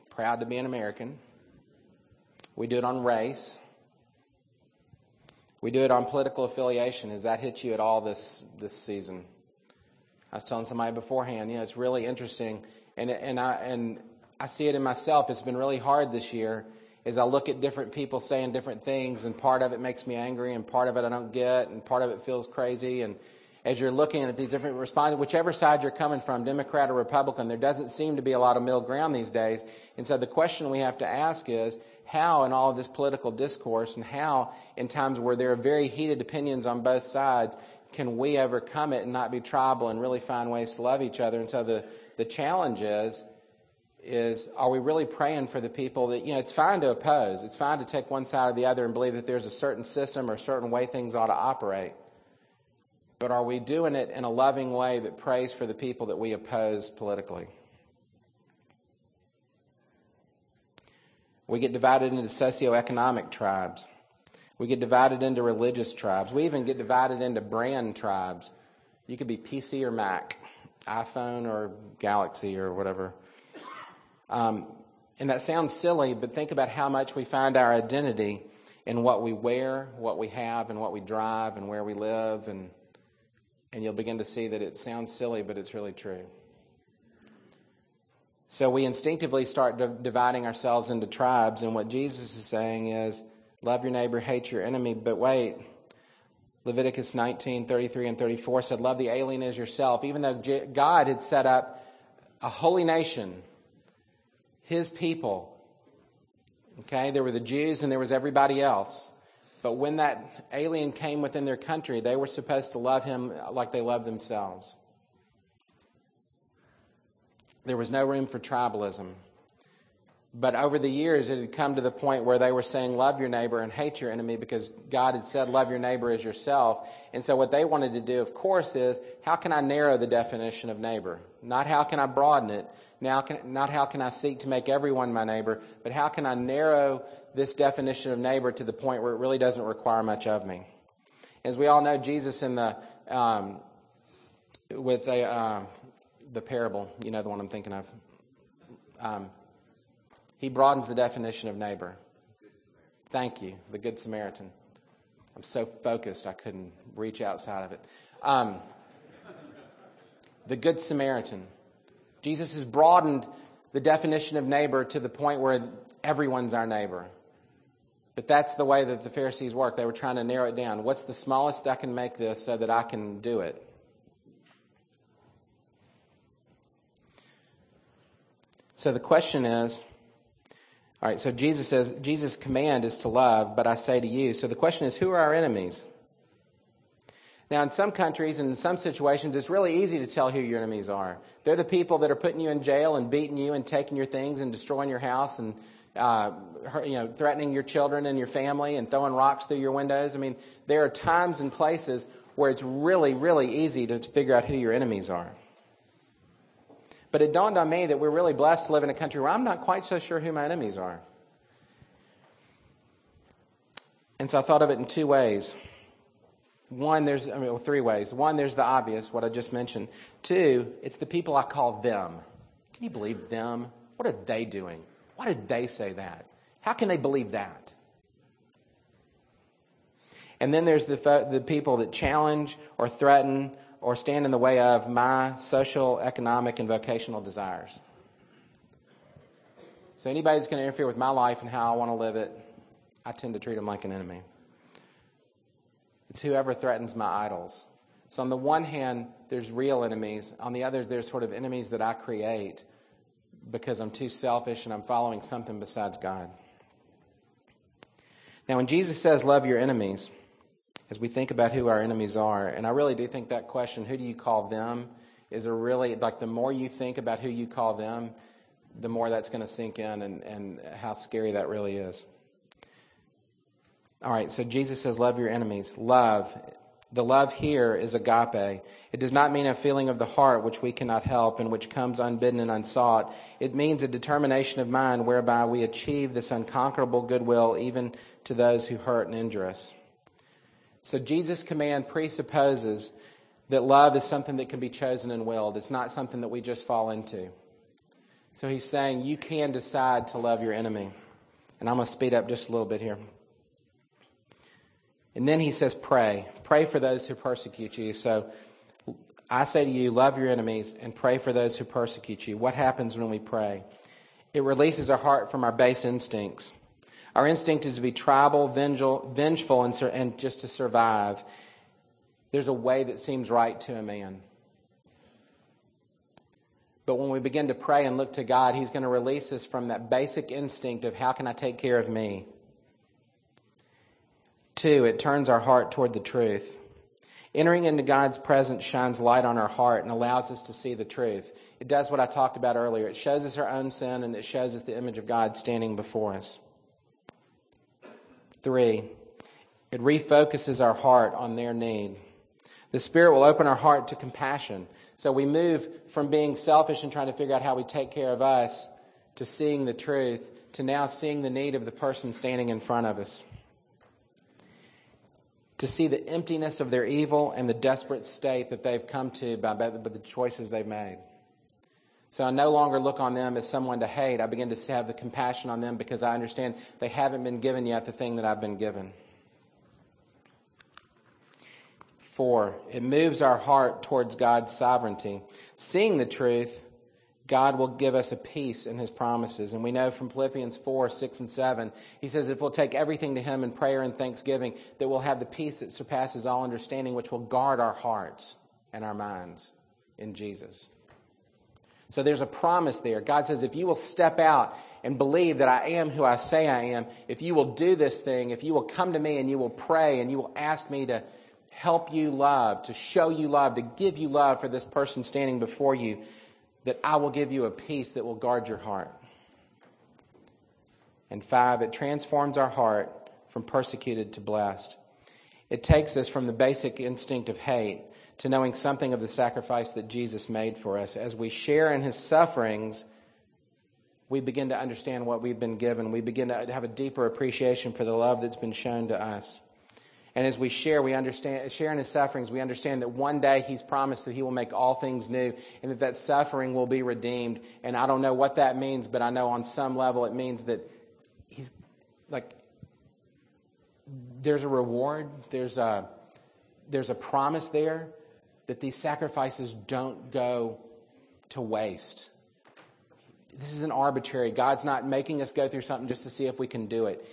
Proud to be an American. We do it on race. We do it on political affiliation. Has that hit you at all this, this season? I was telling somebody beforehand, you know, it's really interesting and and I and I see it in myself. It's been really hard this year as I look at different people saying different things, and part of it makes me angry, and part of it I don't get, and part of it feels crazy. And as you're looking at these different responses, whichever side you're coming from, Democrat or Republican, there doesn't seem to be a lot of middle ground these days. And so the question we have to ask is, how in all of this political discourse, and how in times where there are very heated opinions on both sides, can we overcome it and not be tribal and really find ways to love each other? And so the the challenge is, is are we really praying for the people that, you know, it's fine to oppose. It's fine to take one side or the other and believe that there's a certain system or a certain way things ought to operate. But are we doing it in a loving way that prays for the people that we oppose politically? We get divided into socioeconomic tribes. We get divided into religious tribes. We even get divided into brand tribes. You could be PC or Mac iPhone or Galaxy or whatever. Um, and that sounds silly, but think about how much we find our identity in what we wear, what we have, and what we drive, and where we live, and and you'll begin to see that it sounds silly, but it's really true. So we instinctively start dividing ourselves into tribes, and what Jesus is saying is, love your neighbor, hate your enemy. But wait, Leviticus 19, 33 and 34 said, Love the alien as yourself. Even though God had set up a holy nation, his people, okay, there were the Jews and there was everybody else. But when that alien came within their country, they were supposed to love him like they loved themselves. There was no room for tribalism. But over the years, it had come to the point where they were saying, Love your neighbor and hate your enemy because God had said, Love your neighbor as yourself. And so, what they wanted to do, of course, is how can I narrow the definition of neighbor? Not how can I broaden it, now can, not how can I seek to make everyone my neighbor, but how can I narrow this definition of neighbor to the point where it really doesn't require much of me? As we all know, Jesus in the um, with the, uh, the parable, you know the one I'm thinking of. Um, he broadens the definition of neighbor. Thank you, the Good Samaritan. I'm so focused I couldn't reach outside of it. Um, the Good Samaritan. Jesus has broadened the definition of neighbor to the point where everyone's our neighbor. But that's the way that the Pharisees work. They were trying to narrow it down. What's the smallest I can make this so that I can do it? So the question is all right, so Jesus says, Jesus' command is to love, but I say to you. So the question is, who are our enemies? Now, in some countries and in some situations, it's really easy to tell who your enemies are. They're the people that are putting you in jail and beating you and taking your things and destroying your house and uh, you know, threatening your children and your family and throwing rocks through your windows. I mean, there are times and places where it's really, really easy to figure out who your enemies are. But it dawned on me that we're really blessed to live in a country where I'm not quite so sure who my enemies are. And so I thought of it in two ways. One, there's, I mean, well, three ways. One, there's the obvious, what I just mentioned. Two, it's the people I call them. Can you believe them? What are they doing? Why did they say that? How can they believe that? And then there's the, the people that challenge or threaten or stand in the way of my social, economic, and vocational desires. So anybody that's going to interfere with my life and how I want to live it, I tend to treat them like an enemy. It's whoever threatens my idols. So on the one hand, there's real enemies. On the other, there's sort of enemies that I create because I'm too selfish and I'm following something besides God. Now, when Jesus says, love your enemies, as we think about who our enemies are, and I really do think that question, who do you call them, is a really, like, the more you think about who you call them, the more that's going to sink in and, and how scary that really is. All right, so Jesus says, love your enemies. Love the love here is agape. It does not mean a feeling of the heart which we cannot help and which comes unbidden and unsought. It means a determination of mind whereby we achieve this unconquerable goodwill even to those who hurt and injure us. So Jesus' command presupposes that love is something that can be chosen and willed. It's not something that we just fall into. So he's saying you can decide to love your enemy. And I'm going to speed up just a little bit here. And then he says, pray. Pray for those who persecute you. So I say to you, love your enemies and pray for those who persecute you. What happens when we pray? It releases our heart from our base instincts. Our instinct is to be tribal, vengeful, and, and just to survive. There's a way that seems right to a man. But when we begin to pray and look to God, He's going to release us from that basic instinct of how can I take care of me? Two, it turns our heart toward the truth. Entering into God's presence shines light on our heart and allows us to see the truth. It does what I talked about earlier. It shows us our own sin and it shows us the image of God standing before us. Three, it refocuses our heart on their need. The Spirit will open our heart to compassion. So we move from being selfish and trying to figure out how we take care of us to seeing the truth to now seeing the need of the person standing in front of us to see the emptiness of their evil and the desperate state that they've come to by, by the choices they've made. So I no longer look on them as someone to hate. I begin to have the compassion on them because I understand they haven't been given yet the thing that I've been given. Four, it moves our heart towards God's sovereignty. Seeing the truth God will give us a peace in his promises. And we know from Philippians 4, 6, and 7, he says if we'll take everything to him in prayer and thanksgiving, that we'll have the peace that surpasses all understanding, which will guard our hearts and our minds in Jesus. So there's a promise there. God says, if you will step out and believe that I am who I say I am, if you will do this thing, if you will come to me and you will pray and you will ask me to help you love, to show you love, to give you love for this person standing before you, that I will give you a peace that will guard your heart. And five, it transforms our heart from persecuted to blessed. It takes us from the basic instinct of hate to knowing something of the sacrifice that Jesus made for us. As we share in his sufferings, we begin to understand what we've been given. We begin to have a deeper appreciation for the love that's been shown to us. And as we share, we understand, share in his sufferings, we understand that one day he's promised that he will make all things new and that that suffering will be redeemed. And I don't know what that means, but I know on some level it means that he's like, there's a reward, there's a, there's a promise there that these sacrifices don't go to waste. This isn't arbitrary. God's not making us go through something just to see if we can do it.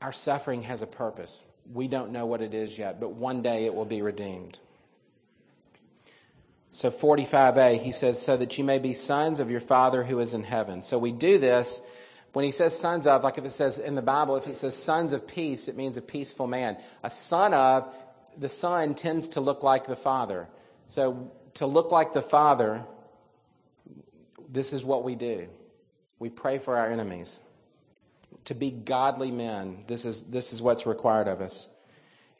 Our suffering has a purpose. We don't know what it is yet, but one day it will be redeemed. So 45a, he says, so that you may be sons of your Father who is in heaven. So we do this when he says sons of, like if it says in the Bible, if it says sons of peace, it means a peaceful man. A son of, the son tends to look like the father. So to look like the father, this is what we do. We pray for our enemies to be godly men. This is, this is what's required of us.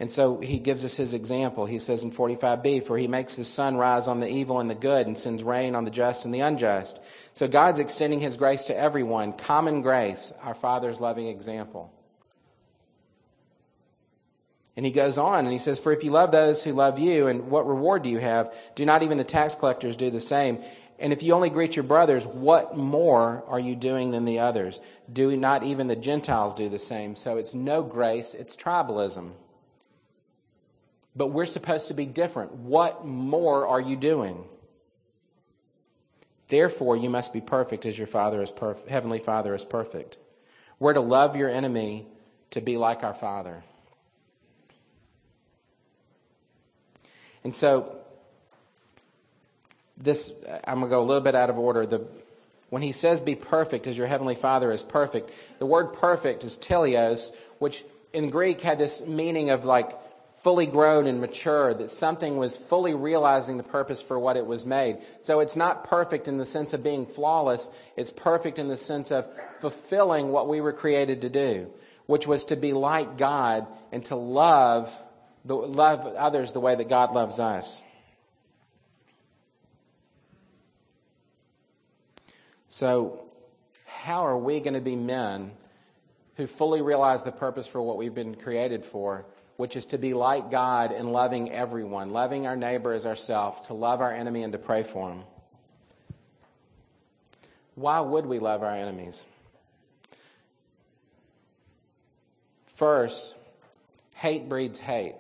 And so he gives us his example. He says in 45b, For he makes his sun rise on the evil and the good and sends rain on the just and the unjust. So God's extending his grace to everyone. Common grace, our Father's loving example. And he goes on and he says, For if you love those who love you, and what reward do you have? Do not even the tax collectors do the same? And if you only greet your brothers, what more are you doing than the others? Do not even the Gentiles do the same? So it's no grace, it's tribalism. But we're supposed to be different. What more are you doing? Therefore, you must be perfect as your Father is perfect, Heavenly Father is perfect. We're to love your enemy to be like our Father. And so, this, I'm going to go a little bit out of order. The, when he says be perfect as your heavenly Father is perfect, the word perfect is teleos, which in Greek had this meaning of like fully grown and mature, that something was fully realizing the purpose for what it was made. So it's not perfect in the sense of being flawless, it's perfect in the sense of fulfilling what we were created to do, which was to be like God and to love, the, love others the way that God loves us. So, how are we going to be men who fully realize the purpose for what we've been created for which is to be like God in loving everyone, loving our neighbor as ourselves, to love our enemy and to pray for him. Why would we love our enemies? First, hate breeds hate.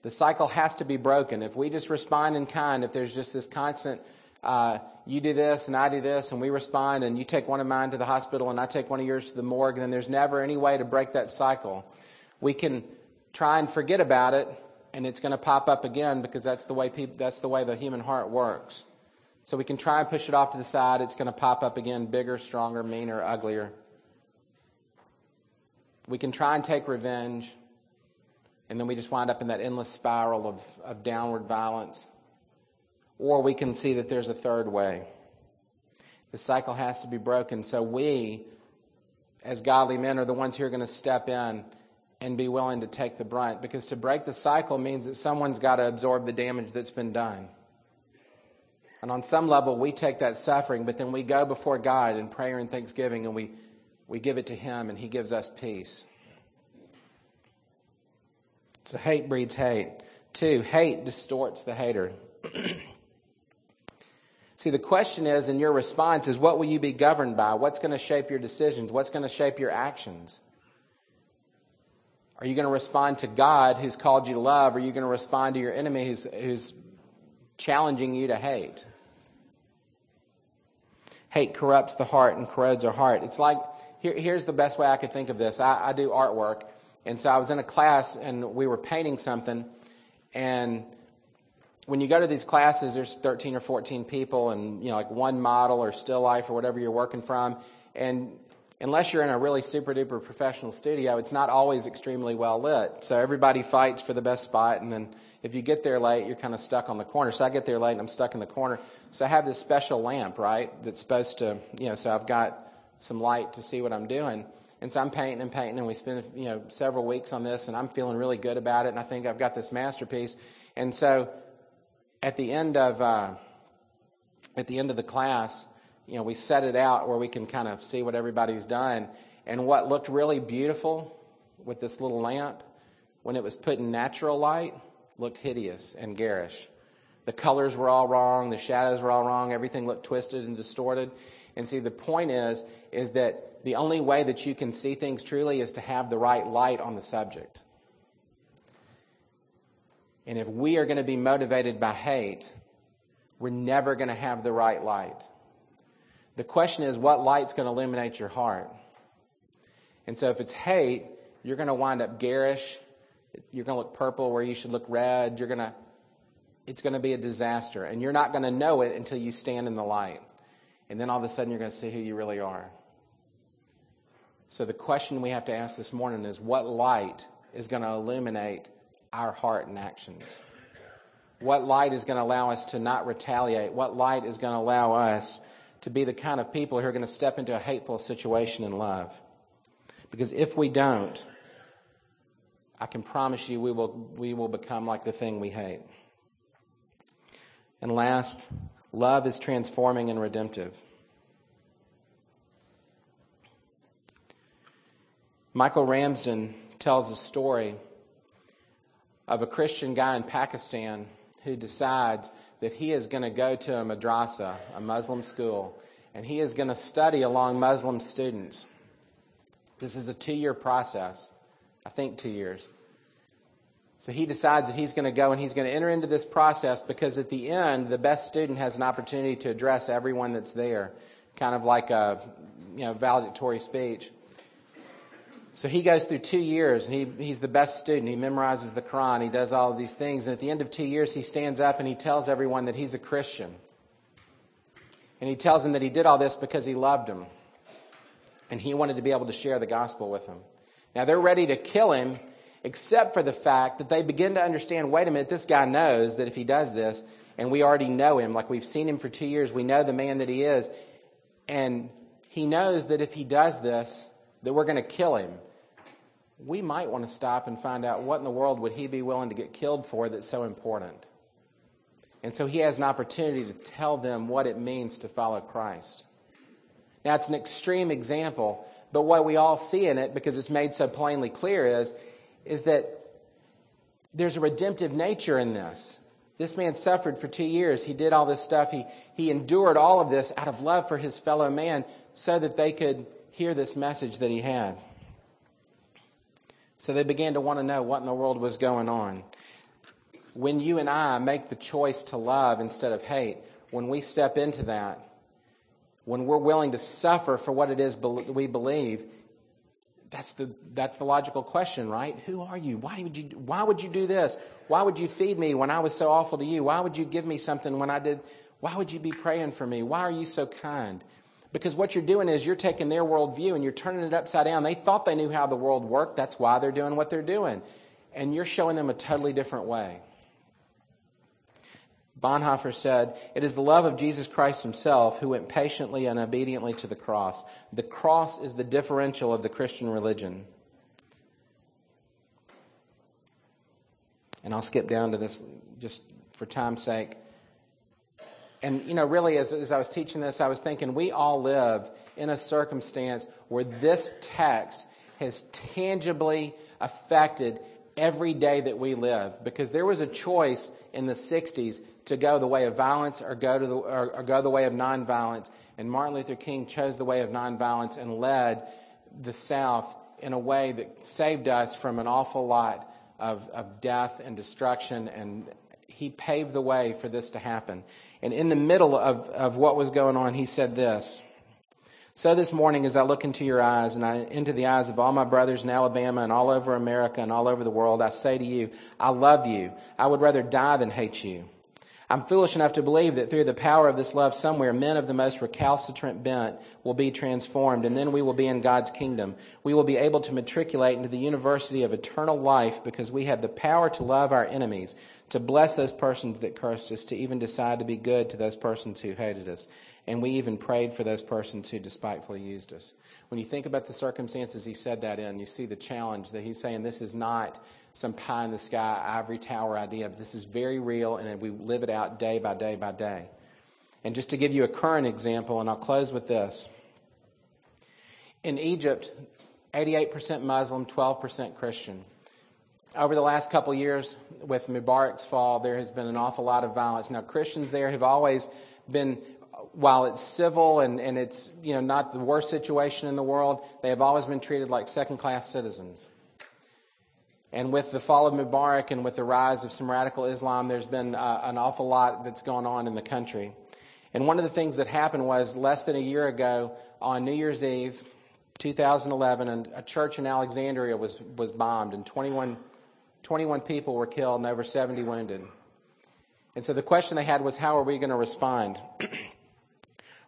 The cycle has to be broken. If we just respond in kind, if there's just this constant, uh, you do this and I do this, and we respond, and you take one of mine to the hospital and I take one of yours to the morgue, then there's never any way to break that cycle we can try and forget about it and it's going to pop up again because that's the way people, that's the way the human heart works. So we can try and push it off to the side. It's going to pop up again, bigger, stronger, meaner, uglier. We can try and take revenge, and then we just wind up in that endless spiral of, of downward violence. Or we can see that there's a third way. The cycle has to be broken. So we, as godly men, are the ones who are going to step in and be willing to take the brunt. Because to break the cycle means that someone's got to absorb the damage that's been done. And on some level, we take that suffering, but then we go before God in prayer and thanksgiving and we, we give it to Him and He gives us peace. So hate breeds hate. Two, hate distorts the hater. See, the question is, and your response is, what will you be governed by? What's going to shape your decisions? What's going to shape your actions? Are you going to respond to God who's called you to love? Or are you going to respond to your enemy who's, who's challenging you to hate? Hate corrupts the heart and corrodes our heart. It's like, here, here's the best way I could think of this. I, I do artwork. And so I was in a class and we were painting something. And when you go to these classes, there's 13 or 14 people and, you know, like one model or still life or whatever you're working from. And unless you're in a really super duper professional studio, it's not always extremely well lit. So everybody fights for the best spot, and then if you get there late, you're kind of stuck on the corner. So I get there late and I'm stuck in the corner. So I have this special lamp, right, that's supposed to, you know, so I've got some light to see what I'm doing. And so I'm painting and painting, and we spend, you know, several weeks on this, and I'm feeling really good about it, and I think I've got this masterpiece. And so at the end of, uh, at the end of the class, you know, we set it out where we can kind of see what everybody's done. And what looked really beautiful with this little lamp, when it was put in natural light, looked hideous and garish. The colors were all wrong, the shadows were all wrong, everything looked twisted and distorted. And see, the point is, is that the only way that you can see things truly is to have the right light on the subject. And if we are going to be motivated by hate, we're never going to have the right light. The question is, what light's going to illuminate your heart? And so if it's hate, you're going to wind up garish. You're going to look purple where you should look red. You're going to, it's going to be a disaster. And you're not going to know it until you stand in the light. And then all of a sudden you're going to see who you really are. So the question we have to ask this morning is what light is going to illuminate our heart and actions? What light is going to allow us to not retaliate? What light is going to allow us to be the kind of people who are going to step into a hateful situation in love. Because if we don't, I can promise you we will, we will become like the thing we hate. And last, love is transforming and redemptive. Michael Ramsden tells a story of a Christian guy in Pakistan who decides that he is going to go to a madrasa, a Muslim school, and he is going to study along Muslim students. This is a two year process, I think two years. So he decides that he's going to go and he's going to enter into this process because at the end, the best student has an opportunity to address everyone that's there, kind of like a you know valedictory speech. So he goes through two years and he, he's the best student. He memorizes the Quran. He does all of these things. And at the end of two years, he stands up and he tells everyone that he's a Christian. And he tells them that he did all this because he loved them. And he wanted to be able to share the gospel with them. Now they're ready to kill him, except for the fact that they begin to understand wait a minute, this guy knows that if he does this, and we already know him, like we've seen him for two years, we know the man that he is. And he knows that if he does this, that we're going to kill him we might want to stop and find out what in the world would he be willing to get killed for that's so important. And so he has an opportunity to tell them what it means to follow Christ. Now, it's an extreme example, but what we all see in it, because it's made so plainly clear, is, is that there's a redemptive nature in this. This man suffered for two years. He did all this stuff. He, he endured all of this out of love for his fellow man so that they could hear this message that he had. So they began to want to know what in the world was going on. When you and I make the choice to love instead of hate, when we step into that, when we're willing to suffer for what it is we believe, that's the, that's the logical question, right? Who are you? Why would you, why would you do this? Why would you feed me when I was so awful to you? Why would you give me something when I did? Why would you be praying for me? Why are you so kind? Because what you're doing is you're taking their worldview and you're turning it upside down. They thought they knew how the world worked. That's why they're doing what they're doing. And you're showing them a totally different way. Bonhoeffer said, It is the love of Jesus Christ himself who went patiently and obediently to the cross. The cross is the differential of the Christian religion. And I'll skip down to this just for time's sake and, you know, really, as, as I was teaching this, I was thinking we all live in a circumstance where this text has tangibly affected every day that we live because there was a choice in the 60s to go the way of violence or go, to the, or, or go the way of nonviolence. And Martin Luther King chose the way of nonviolence and led the South in a way that saved us from an awful lot of, of death and destruction. And he paved the way for this to happen. And in the middle of, of what was going on, he said this. So this morning, as I look into your eyes and I, into the eyes of all my brothers in Alabama and all over America and all over the world, I say to you, I love you. I would rather die than hate you. I'm foolish enough to believe that through the power of this love somewhere, men of the most recalcitrant bent will be transformed, and then we will be in God's kingdom. We will be able to matriculate into the university of eternal life because we have the power to love our enemies, to bless those persons that cursed us, to even decide to be good to those persons who hated us. And we even prayed for those persons who despitefully used us. When you think about the circumstances he said that in, you see the challenge that he's saying this is not some pie in the sky ivory tower idea, but this is very real and we live it out day by day by day. And just to give you a current example, and I'll close with this. In Egypt, 88% Muslim, 12% Christian. Over the last couple years, with Mubarak's fall, there has been an awful lot of violence. Now, Christians there have always been, while it's civil and, and it's you know not the worst situation in the world, they have always been treated like second class citizens. And with the fall of Mubarak and with the rise of some radical Islam, there's been uh, an awful lot that's gone on in the country. And one of the things that happened was less than a year ago on New Year's Eve, 2011, a church in Alexandria was, was bombed, and 21, 21 people were killed and over 70 wounded. And so the question they had was, how are we going to respond?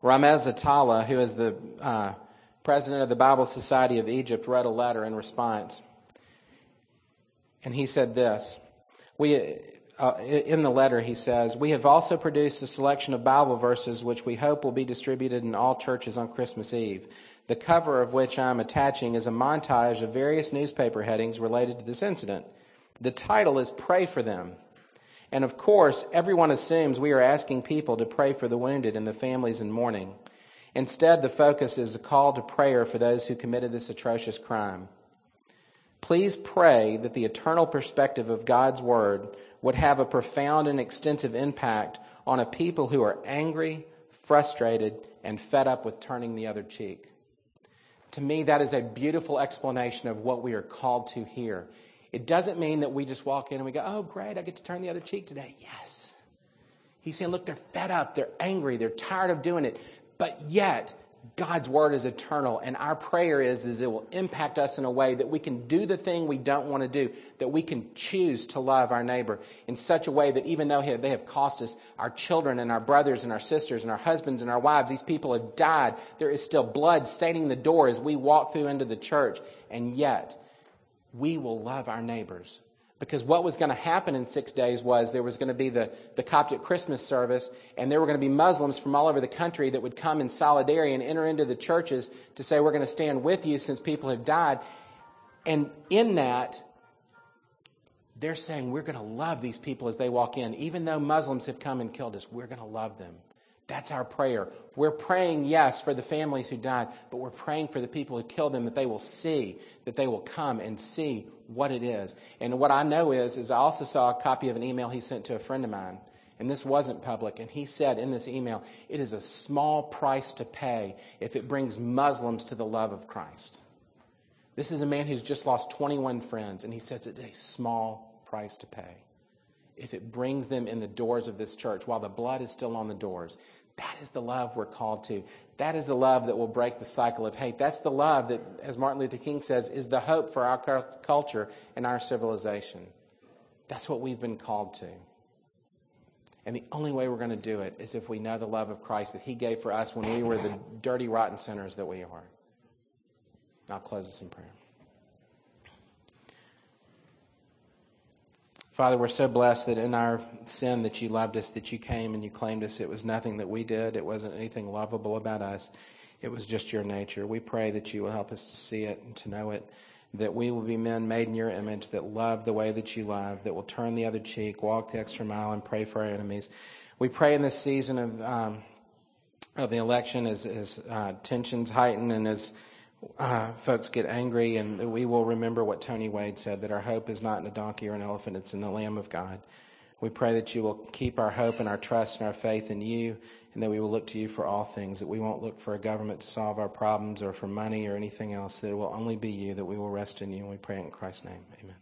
Ramez Atallah, who is the uh, president of the Bible Society of Egypt, wrote a letter in response. And he said this. We, uh, in the letter, he says, We have also produced a selection of Bible verses which we hope will be distributed in all churches on Christmas Eve. The cover of which I am attaching is a montage of various newspaper headings related to this incident. The title is Pray for Them. And of course, everyone assumes we are asking people to pray for the wounded and the families in mourning. Instead, the focus is a call to prayer for those who committed this atrocious crime. Please pray that the eternal perspective of God's Word would have a profound and extensive impact on a people who are angry, frustrated, and fed up with turning the other cheek. To me, that is a beautiful explanation of what we are called to here. It doesn't mean that we just walk in and we go, oh, great, I get to turn the other cheek today. Yes. He's saying, look, they're fed up, they're angry, they're tired of doing it, but yet God's word is eternal, and our prayer is, is it will impact us in a way that we can do the thing we don't want to do, that we can choose to love our neighbor in such a way that even though they have cost us our children and our brothers and our sisters and our husbands and our wives, these people have died. There is still blood staining the door as we walk through into the church, and yet we will love our neighbors because what was going to happen in six days was there was going to be the, the Coptic Christmas service, and there were going to be Muslims from all over the country that would come in solidarity and enter into the churches to say, We're going to stand with you since people have died. And in that, they're saying, We're going to love these people as they walk in. Even though Muslims have come and killed us, we're going to love them. That's our prayer. We're praying, yes, for the families who died, but we're praying for the people who killed them that they will see, that they will come and see what it is. And what I know is, is I also saw a copy of an email he sent to a friend of mine, and this wasn't public, and he said in this email, it is a small price to pay if it brings Muslims to the love of Christ. This is a man who's just lost 21 friends, and he says it's a small price to pay if it brings them in the doors of this church while the blood is still on the doors. That is the love we're called to. That is the love that will break the cycle of hate. That's the love that, as Martin Luther King says, is the hope for our culture and our civilization. That's what we've been called to. And the only way we're going to do it is if we know the love of Christ that He gave for us when we were the dirty, rotten sinners that we are. I'll close this in prayer. Father, we're so blessed that in our sin that you loved us, that you came and you claimed us. It was nothing that we did. It wasn't anything lovable about us. It was just your nature. We pray that you will help us to see it and to know it, that we will be men made in your image, that love the way that you love, that will turn the other cheek, walk the extra mile, and pray for our enemies. We pray in this season of, um, of the election as, as uh, tensions heighten and as uh, folks get angry, and we will remember what Tony Wade said that our hope is not in a donkey or an elephant, it's in the Lamb of God. We pray that you will keep our hope and our trust and our faith in you, and that we will look to you for all things, that we won't look for a government to solve our problems or for money or anything else, that it will only be you, that we will rest in you. And we pray in Christ's name. Amen.